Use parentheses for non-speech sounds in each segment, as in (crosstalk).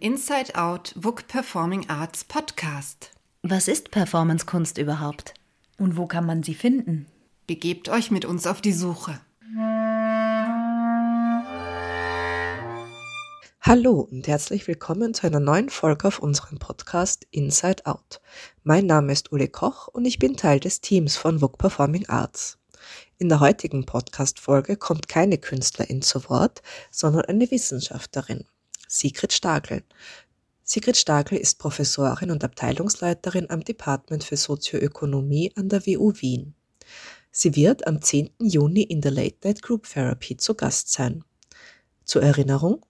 Inside Out WUK Performing Arts Podcast. Was ist Performancekunst überhaupt? Und wo kann man sie finden? Begebt euch mit uns auf die Suche. Hallo und herzlich willkommen zu einer neuen Folge auf unserem Podcast Inside Out. Mein Name ist Uli Koch und ich bin Teil des Teams von WUK Performing Arts. In der heutigen Podcast-Folge kommt keine Künstlerin zu Wort, sondern eine Wissenschaftlerin. Sigrid Stagel. Sigrid Stagel ist Professorin und Abteilungsleiterin am Department für Sozioökonomie an der WU Wien. Sie wird am 10. Juni in der Late Night Group Therapy zu Gast sein. Zur Erinnerung,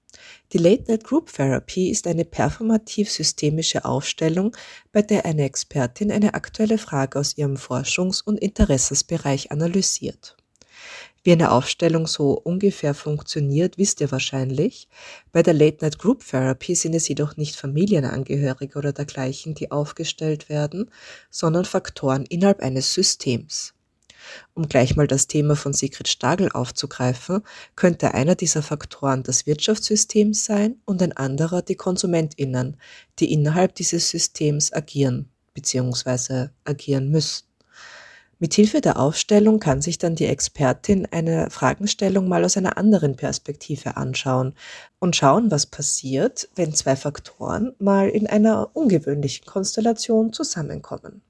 die Late Night Group Therapy ist eine performativ-systemische Aufstellung, bei der eine Expertin eine aktuelle Frage aus ihrem Forschungs- und Interessensbereich analysiert. Wie eine Aufstellung so ungefähr funktioniert, wisst ihr wahrscheinlich. Bei der Late Night Group Therapy sind es jedoch nicht Familienangehörige oder dergleichen, die aufgestellt werden, sondern Faktoren innerhalb eines Systems. Um gleich mal das Thema von Sigrid Stagel aufzugreifen, könnte einer dieser Faktoren das Wirtschaftssystem sein und ein anderer die KonsumentInnen, die innerhalb dieses Systems agieren bzw. agieren müssen. Mithilfe der Aufstellung kann sich dann die Expertin eine Fragestellung mal aus einer anderen Perspektive anschauen und schauen, was passiert, wenn zwei Faktoren mal in einer ungewöhnlichen Konstellation zusammenkommen.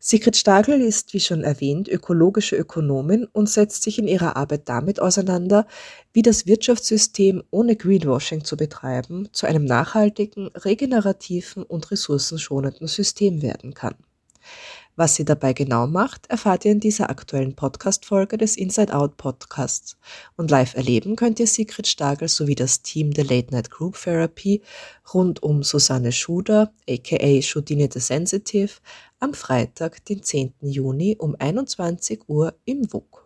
Sigrid Stagel ist, wie schon erwähnt, ökologische Ökonomin und setzt sich in ihrer Arbeit damit auseinander, wie das Wirtschaftssystem ohne Greenwashing zu betreiben zu einem nachhaltigen, regenerativen und ressourcenschonenden System werden kann. Was sie dabei genau macht, erfahrt ihr in dieser aktuellen Podcast-Folge des Inside Out Podcasts. Und live erleben könnt ihr Sigrid Stagel sowie das Team der Late Night Group Therapy rund um Susanne Schuder, aka Schudine the Sensitive, am Freitag, den 10. Juni um 21 Uhr im WUK.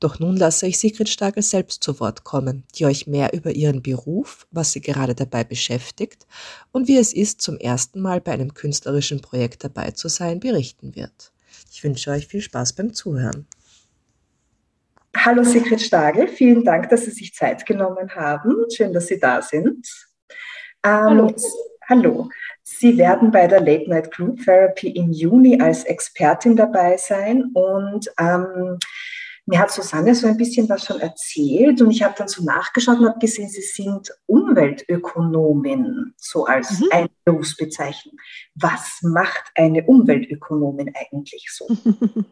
Doch nun lasse ich Sigrid Stagel selbst zu Wort kommen, die euch mehr über ihren Beruf, was sie gerade dabei beschäftigt und wie es ist, zum ersten Mal bei einem künstlerischen Projekt dabei zu sein, berichten wird. Ich wünsche euch viel Spaß beim Zuhören. Hallo Sigrid Stagel, vielen Dank, dass Sie sich Zeit genommen haben. Schön, dass Sie da sind. Ähm, hallo. Hallo. Sie werden bei der Late Night Group Therapy im Juni als Expertin dabei sein und ähm, mir hat Susanne so ein bisschen was schon erzählt und ich habe dann so nachgeschaut und habe gesehen, Sie sind Umweltökonomin, so als mhm. eine Berufsbezeichnung. Was macht eine Umweltökonomin eigentlich so? (laughs)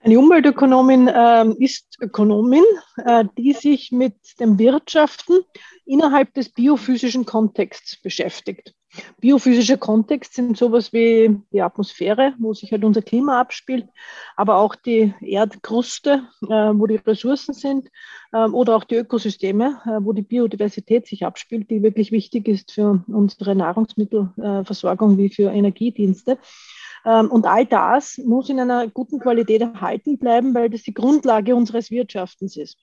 Eine Umweltökonomin äh, ist Ökonomin, äh, die sich mit dem Wirtschaften innerhalb des biophysischen Kontexts beschäftigt. Biophysischer Kontext sind sowas wie die Atmosphäre, wo sich halt unser Klima abspielt, aber auch die Erdkruste, äh, wo die Ressourcen sind, äh, oder auch die Ökosysteme, äh, wo die Biodiversität sich abspielt, die wirklich wichtig ist für unsere Nahrungsmittelversorgung wie für Energiedienste. Ähm, und all das muss in einer guten Qualität erhalten bleiben, weil das die Grundlage unseres Wirtschaftens ist.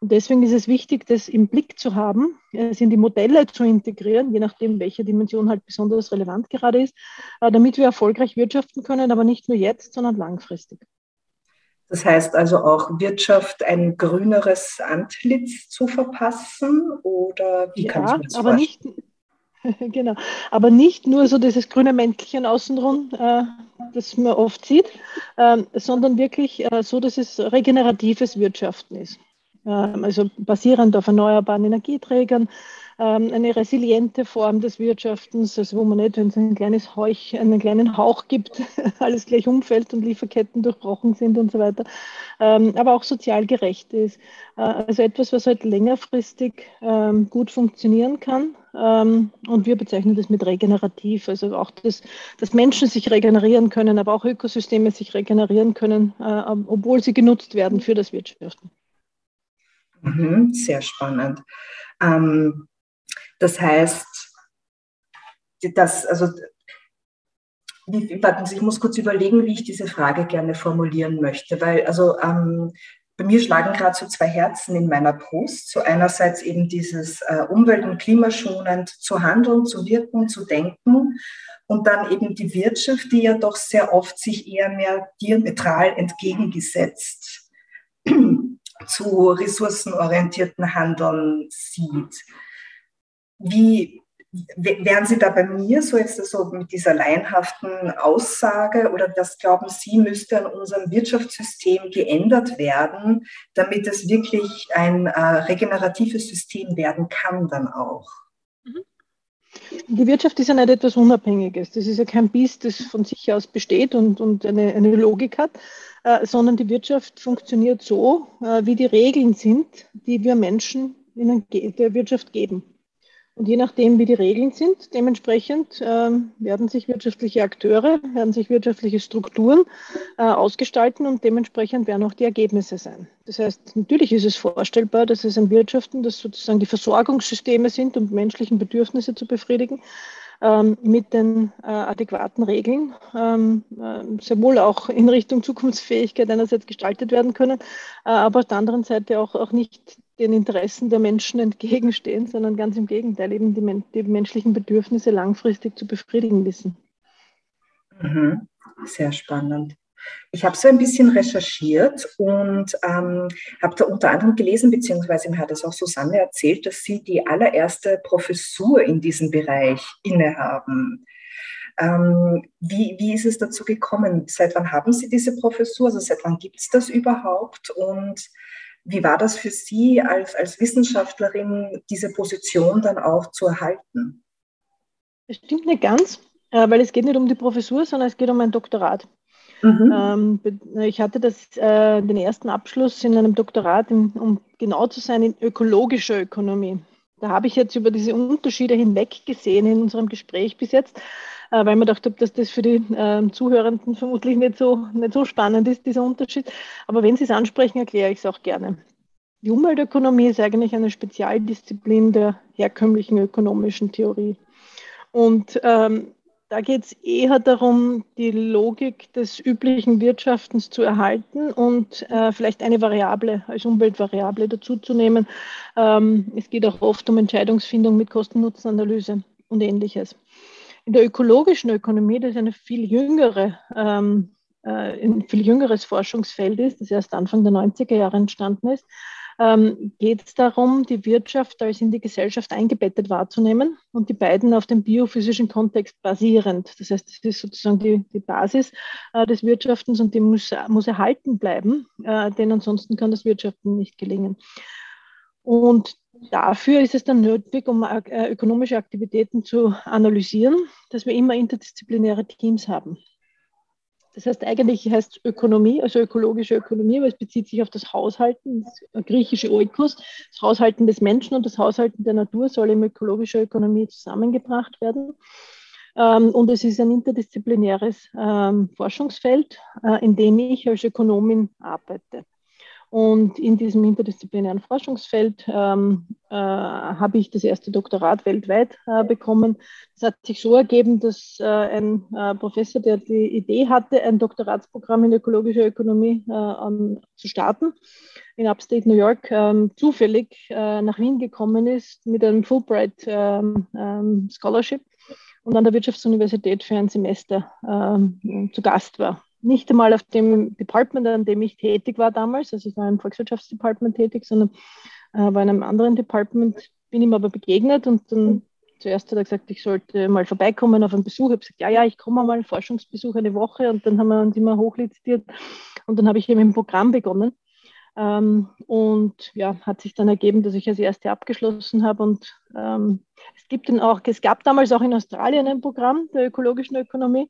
Und deswegen ist es wichtig, das im Blick zu haben, es in die Modelle zu integrieren, je nachdem, welche Dimension halt besonders relevant gerade ist, äh, damit wir erfolgreich wirtschaften können, aber nicht nur jetzt, sondern langfristig. Das heißt also auch Wirtschaft ein grüneres Antlitz zu verpassen oder wie ja, kann ich mir das aber vorstellen? nicht (laughs) genau. Aber nicht nur so dieses grüne Mäntelchen außenrum, äh, das man oft sieht, äh, sondern wirklich äh, so, dass es regeneratives Wirtschaften ist. Ähm, also basierend auf erneuerbaren Energieträgern, ähm, eine resiliente Form des Wirtschaftens, also wo man nicht, wenn es ein kleines Heuch, einen kleinen Hauch gibt, (laughs) alles gleich umfällt und Lieferketten durchbrochen sind und so weiter, ähm, aber auch sozial gerecht ist. Äh, also etwas, was halt längerfristig gut funktionieren kann. Und wir bezeichnen das mit regenerativ, also auch, das, dass Menschen sich regenerieren können, aber auch Ökosysteme sich regenerieren können, äh, obwohl sie genutzt werden für das Wirtschaften. Mhm, sehr spannend. Ähm, das heißt, das, also, wie, warten Sie, ich muss kurz überlegen, wie ich diese Frage gerne formulieren möchte, weil also ähm, bei mir schlagen gerade so zwei Herzen in meiner Brust. So einerseits eben dieses äh, umwelt- und klimaschonend zu handeln, zu wirken, zu denken und dann eben die Wirtschaft, die ja doch sehr oft sich eher mehr diametral entgegengesetzt zu ressourcenorientierten Handeln sieht. wie wären Sie da bei mir so jetzt so mit dieser laienhaften Aussage oder was glauben Sie, müsste an unserem Wirtschaftssystem geändert werden, damit es wirklich ein äh, regeneratives System werden kann dann auch? Mhm. Die Wirtschaft ist ja nicht etwas Unabhängiges. Das ist ja kein Biest, das von sich aus besteht und, und eine, eine Logik hat, äh, sondern die Wirtschaft funktioniert so, äh, wie die Regeln sind, die wir Menschen in der Wirtschaft geben. Und je nachdem, wie die Regeln sind, dementsprechend ähm, werden sich wirtschaftliche Akteure, werden sich wirtschaftliche Strukturen äh, ausgestalten und dementsprechend werden auch die Ergebnisse sein. Das heißt, natürlich ist es vorstellbar, dass es an Wirtschaften, das sozusagen die Versorgungssysteme sind, um menschlichen Bedürfnisse zu befriedigen, ähm, mit den äh, adäquaten Regeln ähm, äh, sehr wohl auch in Richtung Zukunftsfähigkeit einerseits gestaltet werden können, äh, aber auf der anderen Seite auch, auch nicht den Interessen der Menschen entgegenstehen, sondern ganz im Gegenteil, eben die, die menschlichen Bedürfnisse langfristig zu befriedigen wissen. Mhm. Sehr spannend. Ich habe so ein bisschen recherchiert und ähm, habe da unter anderem gelesen, beziehungsweise mir hat es auch Susanne erzählt, dass Sie die allererste Professur in diesem Bereich innehaben. Ähm, wie, wie ist es dazu gekommen? Seit wann haben Sie diese Professur? Also seit wann gibt es das überhaupt? Und wie war das für Sie als, als Wissenschaftlerin, diese Position dann auch zu erhalten? Das stimmt nicht ganz, äh, weil es geht nicht um die Professur, sondern es geht um ein Doktorat. Mhm. Ähm, ich hatte das, äh, den ersten Abschluss in einem Doktorat, in, um genau zu sein, in ökologischer Ökonomie. Da habe ich jetzt über diese Unterschiede hinweg gesehen in unserem Gespräch bis jetzt, äh, weil man gedacht habe, dass das für die äh, Zuhörenden vermutlich nicht so, nicht so spannend ist, dieser Unterschied. Aber wenn Sie es ansprechen, erkläre ich es auch gerne. Die Umweltökonomie ist eigentlich eine Spezialdisziplin der herkömmlichen ökonomischen Theorie. Und ähm, da geht es eher darum, die Logik des üblichen Wirtschaftens zu erhalten und äh, vielleicht eine Variable als Umweltvariable dazuzunehmen. Ähm, es geht auch oft um Entscheidungsfindung mit Kosten-Nutzen-Analyse und ähnliches. In der ökologischen Ökonomie, das eine viel jüngere, ähm, äh, ein viel jüngeres Forschungsfeld ist, das erst Anfang der 90er Jahre entstanden ist, ähm, geht es darum, die Wirtschaft als in die Gesellschaft eingebettet wahrzunehmen und die beiden auf dem biophysischen Kontext basierend. Das heißt, das ist sozusagen die, die Basis äh, des Wirtschaftens und die muss, muss erhalten bleiben, äh, denn ansonsten kann das Wirtschaften nicht gelingen. Und dafür ist es dann nötig, um äh, ökonomische Aktivitäten zu analysieren, dass wir immer interdisziplinäre Teams haben. Das heißt, eigentlich heißt Ökonomie, also ökologische Ökonomie, weil es bezieht sich auf das Haushalten, das griechische Oikos, das Haushalten des Menschen und das Haushalten der Natur soll in ökologischer Ökonomie zusammengebracht werden. Ähm, und es ist ein interdisziplinäres ähm, Forschungsfeld, äh, in dem ich als Ökonomin arbeite. Und in diesem interdisziplinären Forschungsfeld ähm, äh, habe ich das erste Doktorat weltweit äh, bekommen. Es hat sich so ergeben, dass äh, ein äh, Professor, der die Idee hatte, ein Doktoratsprogramm in ökologischer Ökonomie um, äh, zu starten, in Upstate New York, ähm, zufällig äh, nach Wien gekommen ist mit einem Fulbright ähm, ähm, Scholarship und an der Wirtschaftsuniversität für ein Semester zu Gast war nicht einmal auf dem Department, an dem ich tätig war damals, also ich war im Volkswirtschaftsdepartment tätig, sondern äh, war in einem anderen Department, bin ihm aber begegnet und dann zuerst hat er gesagt, ich sollte mal vorbeikommen auf einen Besuch. Ich habe gesagt, ja, ja, ich komme mal, Forschungsbesuch eine Woche und dann haben wir uns immer hochlizitiert und dann habe ich eben im Programm begonnen. Ähm, und ja, hat sich dann ergeben, dass ich als erste abgeschlossen habe. Und ähm, es gibt dann auch, es gab damals auch in Australien ein Programm der ökologischen Ökonomie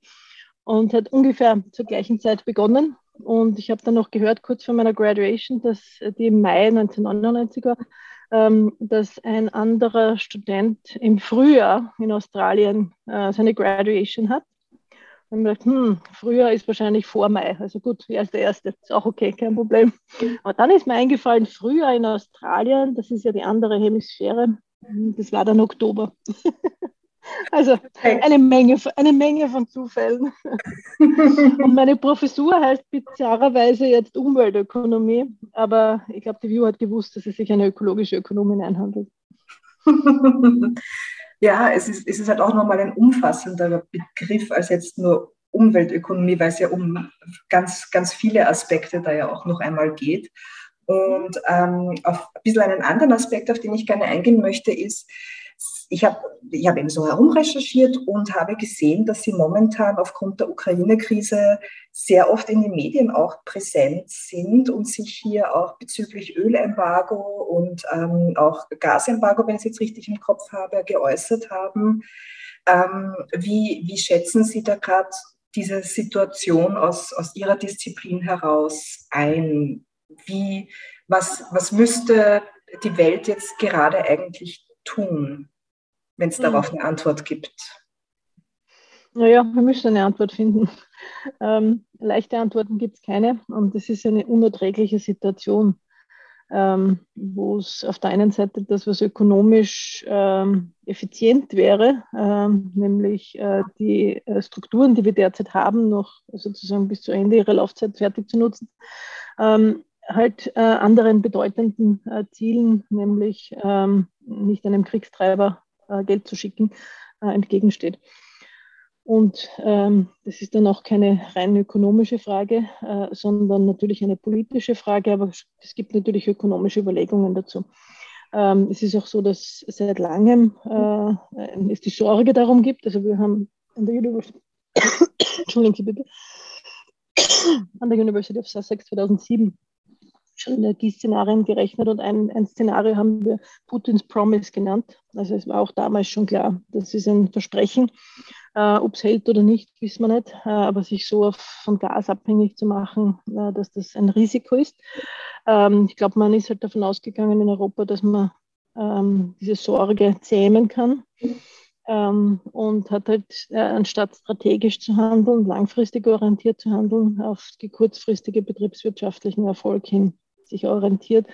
und hat ungefähr zur gleichen Zeit begonnen. Und ich habe dann noch gehört, kurz vor meiner Graduation, dass die im Mai 1999 war, ähm, dass ein anderer Student im Frühjahr in Australien äh, seine Graduation hat. Und ich gedacht, hm, Frühjahr ist wahrscheinlich vor Mai. Also gut, er ist der Erste, ist auch okay, kein Problem. Aber dann ist mir eingefallen, Frühjahr in Australien, das ist ja die andere Hemisphäre, das war dann Oktober. (laughs) Also eine Menge, eine Menge von Zufällen. (laughs) Und meine Professur heißt bizarrerweise jetzt Umweltökonomie, aber ich glaube, die View hat gewusst, dass es sich eine ökologische Ökonomin einhandelt. (laughs) Ja, es ist, es ist halt auch nochmal ein umfassender Begriff als jetzt nur Umweltökonomie, weil es ja um ganz, ganz viele Aspekte da ja auch noch einmal geht. Und ähm, auf ein bisschen einen anderen Aspekt, auf den ich gerne eingehen möchte, ist, ich habe ich hab eben so herumrecherchiert und habe gesehen, dass sie momentan aufgrund der Ukraine-Krise sehr oft in den Medien auch präsent sind und sich hier auch bezüglich Ölembargo und ähm, auch Gasembargo, wenn ich es jetzt richtig im Kopf habe, geäußert haben. Ähm, wie, wie schätzen Sie da gerade diese Situation aus, aus Ihrer Disziplin heraus ein? Wie, was, was müsste die Welt jetzt gerade eigentlich tun, wenn es mhm. darauf eine Antwort gibt? Naja, wir müssen eine Antwort finden. Ähm, leichte Antworten gibt es keine und es ist eine unerträgliche Situation, ähm, wo es auf der einen Seite das, was ökonomisch ähm, effizient wäre, ähm, nämlich äh, die äh, Strukturen, die wir derzeit haben, noch sozusagen bis zu Ende ihrer Laufzeit fertig zu nutzen, ähm, halt äh, anderen bedeutenden äh, Zielen, nämlich ähm, nicht einem Kriegstreiber Geld zu schicken, äh, entgegensteht. Und ähm, das ist dann auch keine rein ökonomische Frage, äh, sondern natürlich eine politische Frage, aber es gibt natürlich ökonomische Überlegungen dazu. Ähm, es ist auch so, dass seit langem äh, es die Sorge darum gibt, also wir haben an der University, (coughs) Entschuldigen Sie bitte, an der University of Sussex 2007 schon Energieszenarien gerechnet und ein, ein Szenario haben wir Putins Promise genannt. Also es war auch damals schon klar, das ist ein Versprechen. Äh, Ob es hält oder nicht, wissen wir nicht. Äh, aber sich so auf, von Gas abhängig zu machen, äh, dass das ein Risiko ist. Ähm, ich glaube, man ist halt davon ausgegangen in Europa, dass man ähm, diese Sorge zähmen kann. Ähm, und hat halt, äh, anstatt strategisch zu handeln, langfristig orientiert zu handeln, auf die kurzfristige betriebswirtschaftlichen Erfolg hin sich orientiert,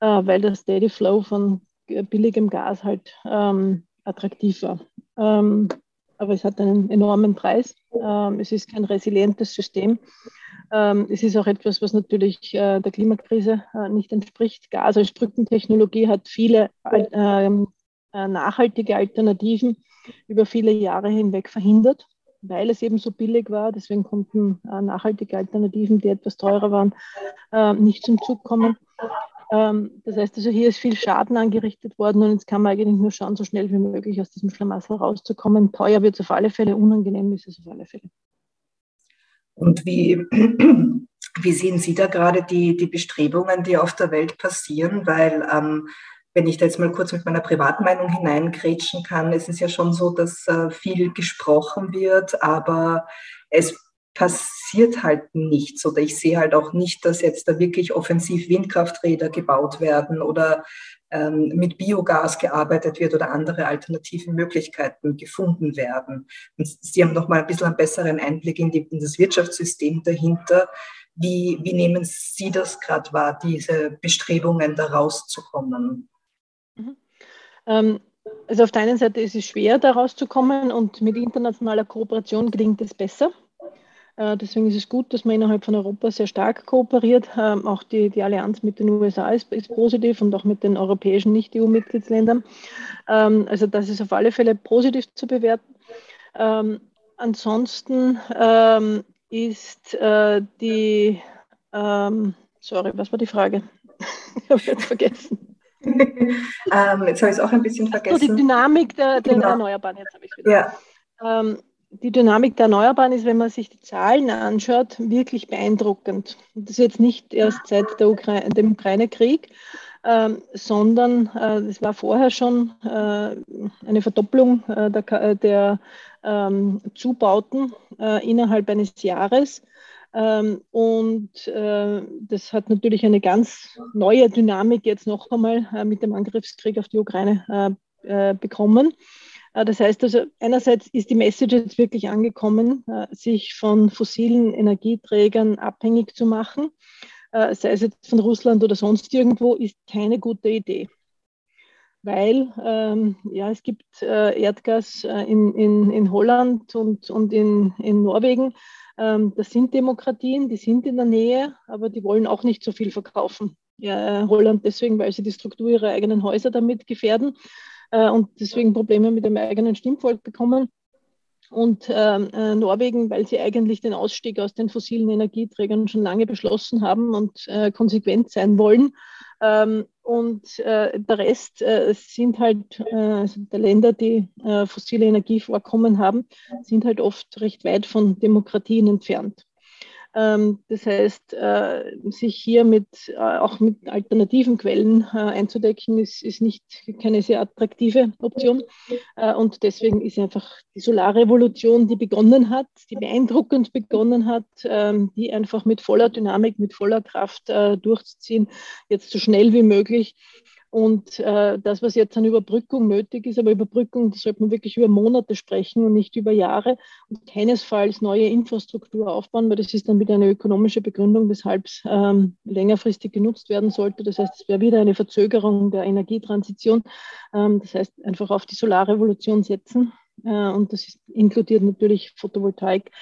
äh, weil der Steady Flow von billigem Gas halt ähm, attraktiv war. Ähm, aber es hat einen enormen Preis. Ähm, es ist kein resilientes System. Ähm, es ist auch etwas, was natürlich äh, der Klimakrise äh, nicht entspricht. Gas als Brückentechnologie hat viele ähm, äh, nachhaltige Alternativen über viele Jahre hinweg verhindert weil es eben so billig war. Deswegen konnten äh, nachhaltige Alternativen, die etwas teurer waren, äh, nicht zum Zug kommen. Ähm, das heißt also, hier ist viel Schaden angerichtet worden und jetzt kann man eigentlich nur schauen, so schnell wie möglich aus diesem Schlamassel rauszukommen. Teuer wird es auf alle Fälle, unangenehm ist es auf alle Fälle. Und wie, (clears throat) wie sehen Sie da gerade die, die Bestrebungen, die auf der Welt passieren? Weil ähm, wenn ich da jetzt mal kurz mit meiner Privatmeinung hineingrätschen kann, ist es ja schon so, dass äh, viel gesprochen wird, aber es passiert halt nichts oder ich sehe halt auch nicht, dass jetzt da wirklich offensiv Windkrafträder gebaut werden oder ähm, mit Biogas gearbeitet wird oder andere alternative Möglichkeiten gefunden werden. Und Sie haben noch mal ein bisschen einen besseren Einblick in, die, in das Wirtschaftssystem dahinter. Wie, wie nehmen Sie das gerade wahr, diese Bestrebungen da rauszukommen? Ähm, also auf der einen Seite ist es schwer, da rauszukommen und mit internationaler Kooperation gelingt es besser. Äh, deswegen ist es gut, dass man innerhalb von Europa sehr stark kooperiert. Ähm, auch die, die Allianz mit den USA ist, ist positiv und auch mit den europäischen Nicht-EU-Mitgliedsländern. Ähm, also das ist auf alle Fälle positiv zu bewerten. Ansonsten ist äh, die, sorry, was war die Frage? (laughs) ich habe jetzt vergessen. (laughs) ähm, jetzt habe ich es auch ein bisschen vergessen. So, die Dynamik der, der genau. Erneuerbaren, jetzt habe ich wieder. Ja. Ähm, die Dynamik der Erneuerbaren ist, wenn man sich die Zahlen anschaut, wirklich beeindruckend. Das ist jetzt nicht erst seit Ukra dem Ukraine-Krieg, ähm, sondern äh, es war vorher schon äh, eine Verdopplung äh, der, der ähm, Zubauten äh, innerhalb eines Jahres. Ähm, und äh, das hat natürlich eine ganz neue Dynamik jetzt noch einmal äh, mit dem Angriffskrieg auf die Ukraine äh, bekommen. Das heißt also, einerseits ist die Message jetzt wirklich angekommen, sich von fossilen Energieträgern abhängig zu machen, sei es jetzt von Russland oder sonst irgendwo, ist keine gute Idee. Weil ähm, ja, es gibt Erdgas in, in, in Holland und, und in, in Norwegen, das sind Demokratien, die sind in der Nähe, aber die wollen auch nicht so viel verkaufen. Ja, Holland deswegen, weil sie die Struktur ihrer eigenen Häuser damit gefährden äh, und deswegen Probleme mit dem eigenen Stimmvolk bekommen. Und ähm, äh, Norwegen, weil sie eigentlich den Ausstieg aus den fossilen Energieträgern schon lange beschlossen haben und äh, konsequent sein wollen. Ähm, und äh, der Rest äh, sind halt äh, also der Länder, die äh, fossile Energievorkommen haben, sind halt oft recht weit von Demokratien entfernt. Ähm, das heißt, äh, sich hier mit, äh, auch mit alternativen Quellen äh, einzudecken, ist, ist nicht keine sehr attraktive Option. und deswegen ist einfach die Solarrevolution, die begonnen hat, die beeindruckend begonnen hat, ähm, die einfach mit voller Dynamik, mit voller Kraft durchzuziehen, jetzt so schnell wie möglich und äh, das, was jetzt an Überbrückung nötig ist, aber Überbrückung, das sollte man wirklich über Monate sprechen und nicht über Jahre und keinesfalls neue Infrastruktur aufbauen, weil das ist dann wieder eine ökonomische Begründung, weshalb es ähm, längerfristig genutzt werden sollte. Das heißt, es wäre wieder eine Verzögerung der Energietransition. Ähm, das heißt, einfach auf die Solarrevolution setzen. Äh, und das ist, inkludiert natürlich Photovoltaik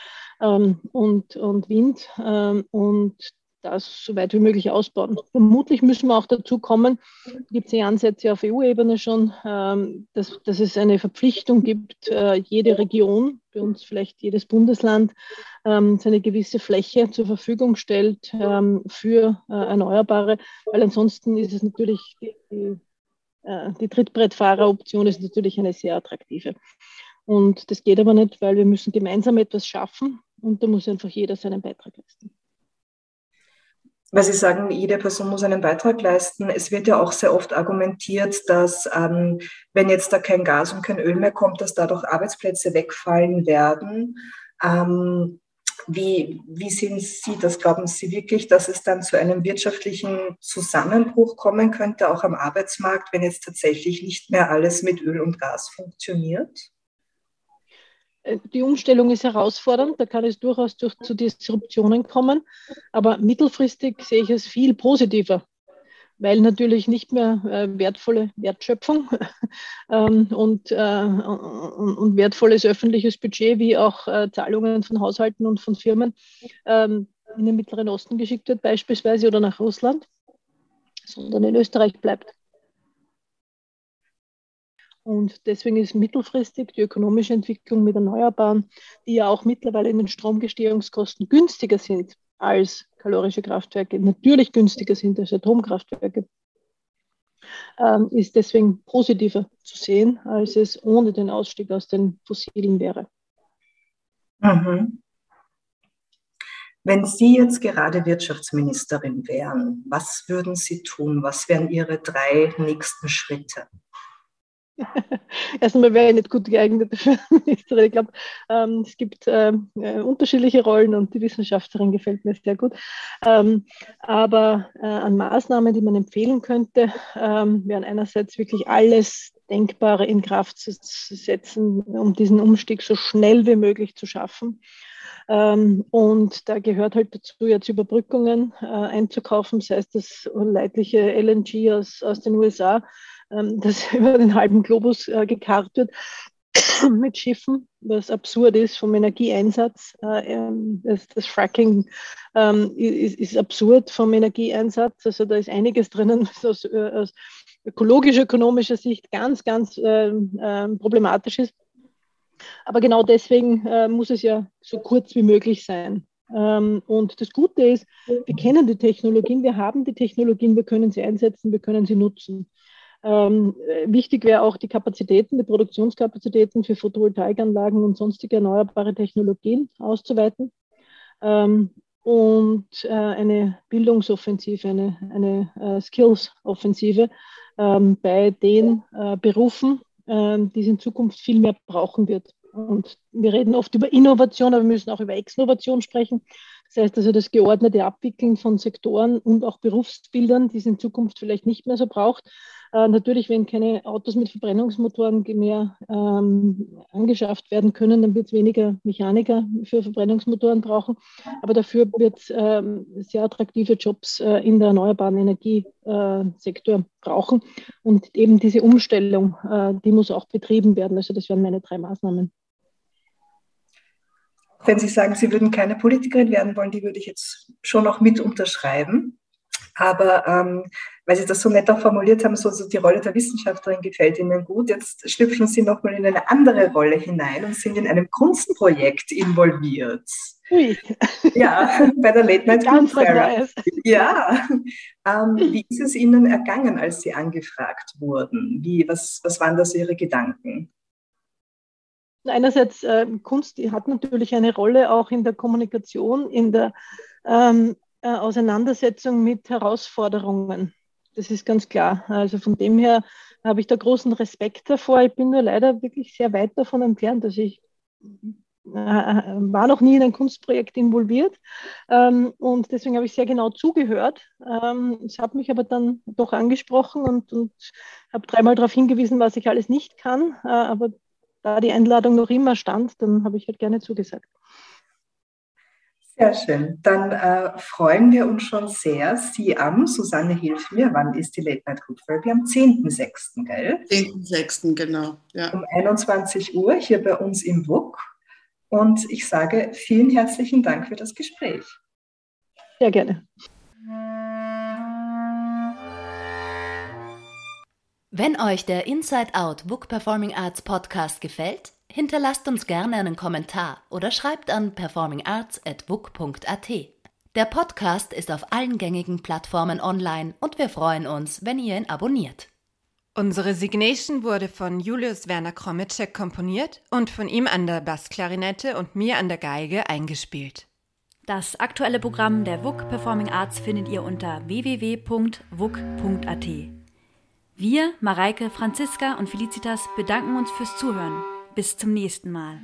ähm, und, und Wind. Ähm, und das so weit wie möglich ausbauen. Vermutlich müssen wir auch dazu kommen, gibt es ja Ansätze auf EU-Ebene schon, ähm, dass, dass es eine Verpflichtung gibt, äh, jede Region, bei uns vielleicht jedes Bundesland, ähm, seine gewisse Fläche zur Verfügung stellt ähm, für äh, Erneuerbare, weil ansonsten ist es natürlich, die, die, äh, die Trittbrettfahrer-Option ist natürlich eine sehr attraktive. Und das geht aber nicht, weil wir müssen gemeinsam etwas schaffen und da muss einfach jeder seinen Beitrag leisten weil Sie sagen, jede Person muss einen Beitrag leisten. Es wird ja auch sehr oft argumentiert, dass ähm, wenn jetzt da kein Gas und kein Öl mehr kommt, dass dadurch Arbeitsplätze wegfallen werden. Ähm, wie, wie sehen Sie das? Glauben Sie wirklich, dass es dann zu einem wirtschaftlichen Zusammenbruch kommen könnte, auch am Arbeitsmarkt, wenn jetzt tatsächlich nicht mehr alles mit Öl und Gas funktioniert? Die Umstellung ist herausfordernd, da kann es durchaus durch, zu Disruptionen kommen, aber mittelfristig sehe ich es viel positiver, weil natürlich nicht mehr äh, wertvolle Wertschöpfung (laughs) ähm, und, äh, und, wertvolles öffentliches Budget wie auch äh, Zahlungen von Haushalten und von Firmen ähm, in den Mittleren Osten geschickt wird beispielsweise oder nach Russland, sondern in Österreich bleibt. Und deswegen ist mittelfristig die ökonomische Entwicklung mit Erneuerbaren, die ja auch mittlerweile in den Stromgestehungskosten günstiger sind als kalorische Kraftwerke, natürlich günstiger sind als Atomkraftwerke, ähm, ist deswegen positiver zu sehen, als es ohne den Ausstieg aus den Fossilen wäre. Mhm. Wenn Sie jetzt gerade Wirtschaftsministerin wären, was würden Sie tun? Was wären Ihre drei nächsten Schritte? (laughs) Erst einmal wäre ich nicht gut geeignet für Ministerin. Ich glaube, ähm, es gibt ähm, äh, unterschiedliche Rollen und die Wissenschaftlerin gefällt mir sehr gut. Ähm, aber äh, an Maßnahmen, die man empfehlen könnte, ähm, wären einerseits wirklich alles Denkbare in Kraft zu, setzen, um diesen Umstieg so schnell wie möglich zu schaffen. Ähm, und da gehört halt dazu, jetzt Überbrückungen äh, einzukaufen, sei es das leidliche LNG aus, aus den USA (laughs) das über den halben Globus äh, gekarrt wird (coughs) mit Schiffen, was absurd ist vom Energieeinsatz. Äh, ähm, das, Fracking ähm, ist, absurd vom Energieeinsatz. Also da ist einiges drinnen, (laughs) was aus, äh, aus ökologisch-ökonomischer Sicht ganz, ganz problematisch ist. Aber genau deswegen muss es ja so kurz wie möglich sein. Ähm, und das Gute ist, wir kennen die Technologien, wir haben die Technologien, wir können sie einsetzen, wir können sie nutzen. Ähm, wichtig wäre auch die Kapazitäten, die Produktionskapazitäten für Photovoltaikanlagen und sonstige erneuerbare Technologien auszuweiten. Ähm, und äh, eine Bildungsoffensive, eine, eine äh, Skills-Offensive ähm, bei den äh, Berufen, ähm, die es in Zukunft viel mehr brauchen wird. Und wir reden oft über Innovation, aber wir müssen auch über Exnovation sprechen. Das heißt also das geordnete Abwickeln von Sektoren und auch Berufsbildern, die es in Zukunft vielleicht nicht mehr so braucht. Äh, natürlich, wenn keine Autos mit Verbrennungsmotoren mehr ähm, angeschafft werden können, dann wird es weniger Mechaniker für Verbrennungsmotoren brauchen. Aber dafür wird es ähm, sehr attraktive Jobs äh, in der erneuerbaren Energiesektor äh, brauchen. Und eben diese Umstellung, äh, die muss auch betrieben werden. Also das wären meine drei Maßnahmen. Wenn Sie sagen, Sie würden keine Politikerin werden wollen, die würde ich jetzt schon noch mit unterschreiben. Aber ähm, weil Sie das so nett auch formuliert haben, so, so die Rolle der Wissenschaftlerin gefällt Ihnen gut. Jetzt schlüpfen Sie nochmal in eine andere Rolle hinein und sind in einem Kunstprojekt involviert. Ui. Ja, bei der Late Night Ganz. Ja. Ähm, wie ist es Ihnen ergangen, als Sie angefragt wurden? Wie, was, was waren das Ihre Gedanken? Einerseits, äh, Kunst hat natürlich eine Rolle auch in der Kommunikation, in der ähm, äh, Auseinandersetzung mit Herausforderungen. Das ist ganz klar. Also von dem her habe ich da großen Respekt davor. Ich bin nur leider wirklich sehr weit davon entfernt. Also ich äh, war noch nie in ein Kunstprojekt involviert ähm, und deswegen habe ich sehr genau zugehört. Ähm, es hat mich aber dann doch angesprochen und, und habe dreimal darauf hingewiesen, was ich alles nicht kann. Äh, aber da die Einladung noch immer stand, dann habe ich halt gerne zugesagt. Sehr schön. Dann äh, freuen wir uns schon sehr. Sie am, Susanne, hilf mir, wann ist die Late Night Group Therapy? Am 10.06., gell? 10.06., genau. Ja. Um 21 Uhr hier bei uns im WUK. Und ich sage vielen herzlichen Dank für das Gespräch. Sehr gerne. Wenn euch der Inside Out Book Performing Arts Podcast gefällt, hinterlasst uns gerne einen Kommentar oder schreibt an performingarts.book.at. Der Podcast ist auf allen gängigen Plattformen online und wir freuen uns, wenn ihr ihn abonniert. Unsere Signation wurde von Julius Werner Kromitschek komponiert und von ihm an der Bassklarinette und mir an der Geige eingespielt. Das aktuelle Programm der WUK Performing Arts findet ihr unter www.wuk.at. Wir, Mareike, Franziska und Felicitas bedanken uns fürs Zuhören. Bis zum nächsten Mal.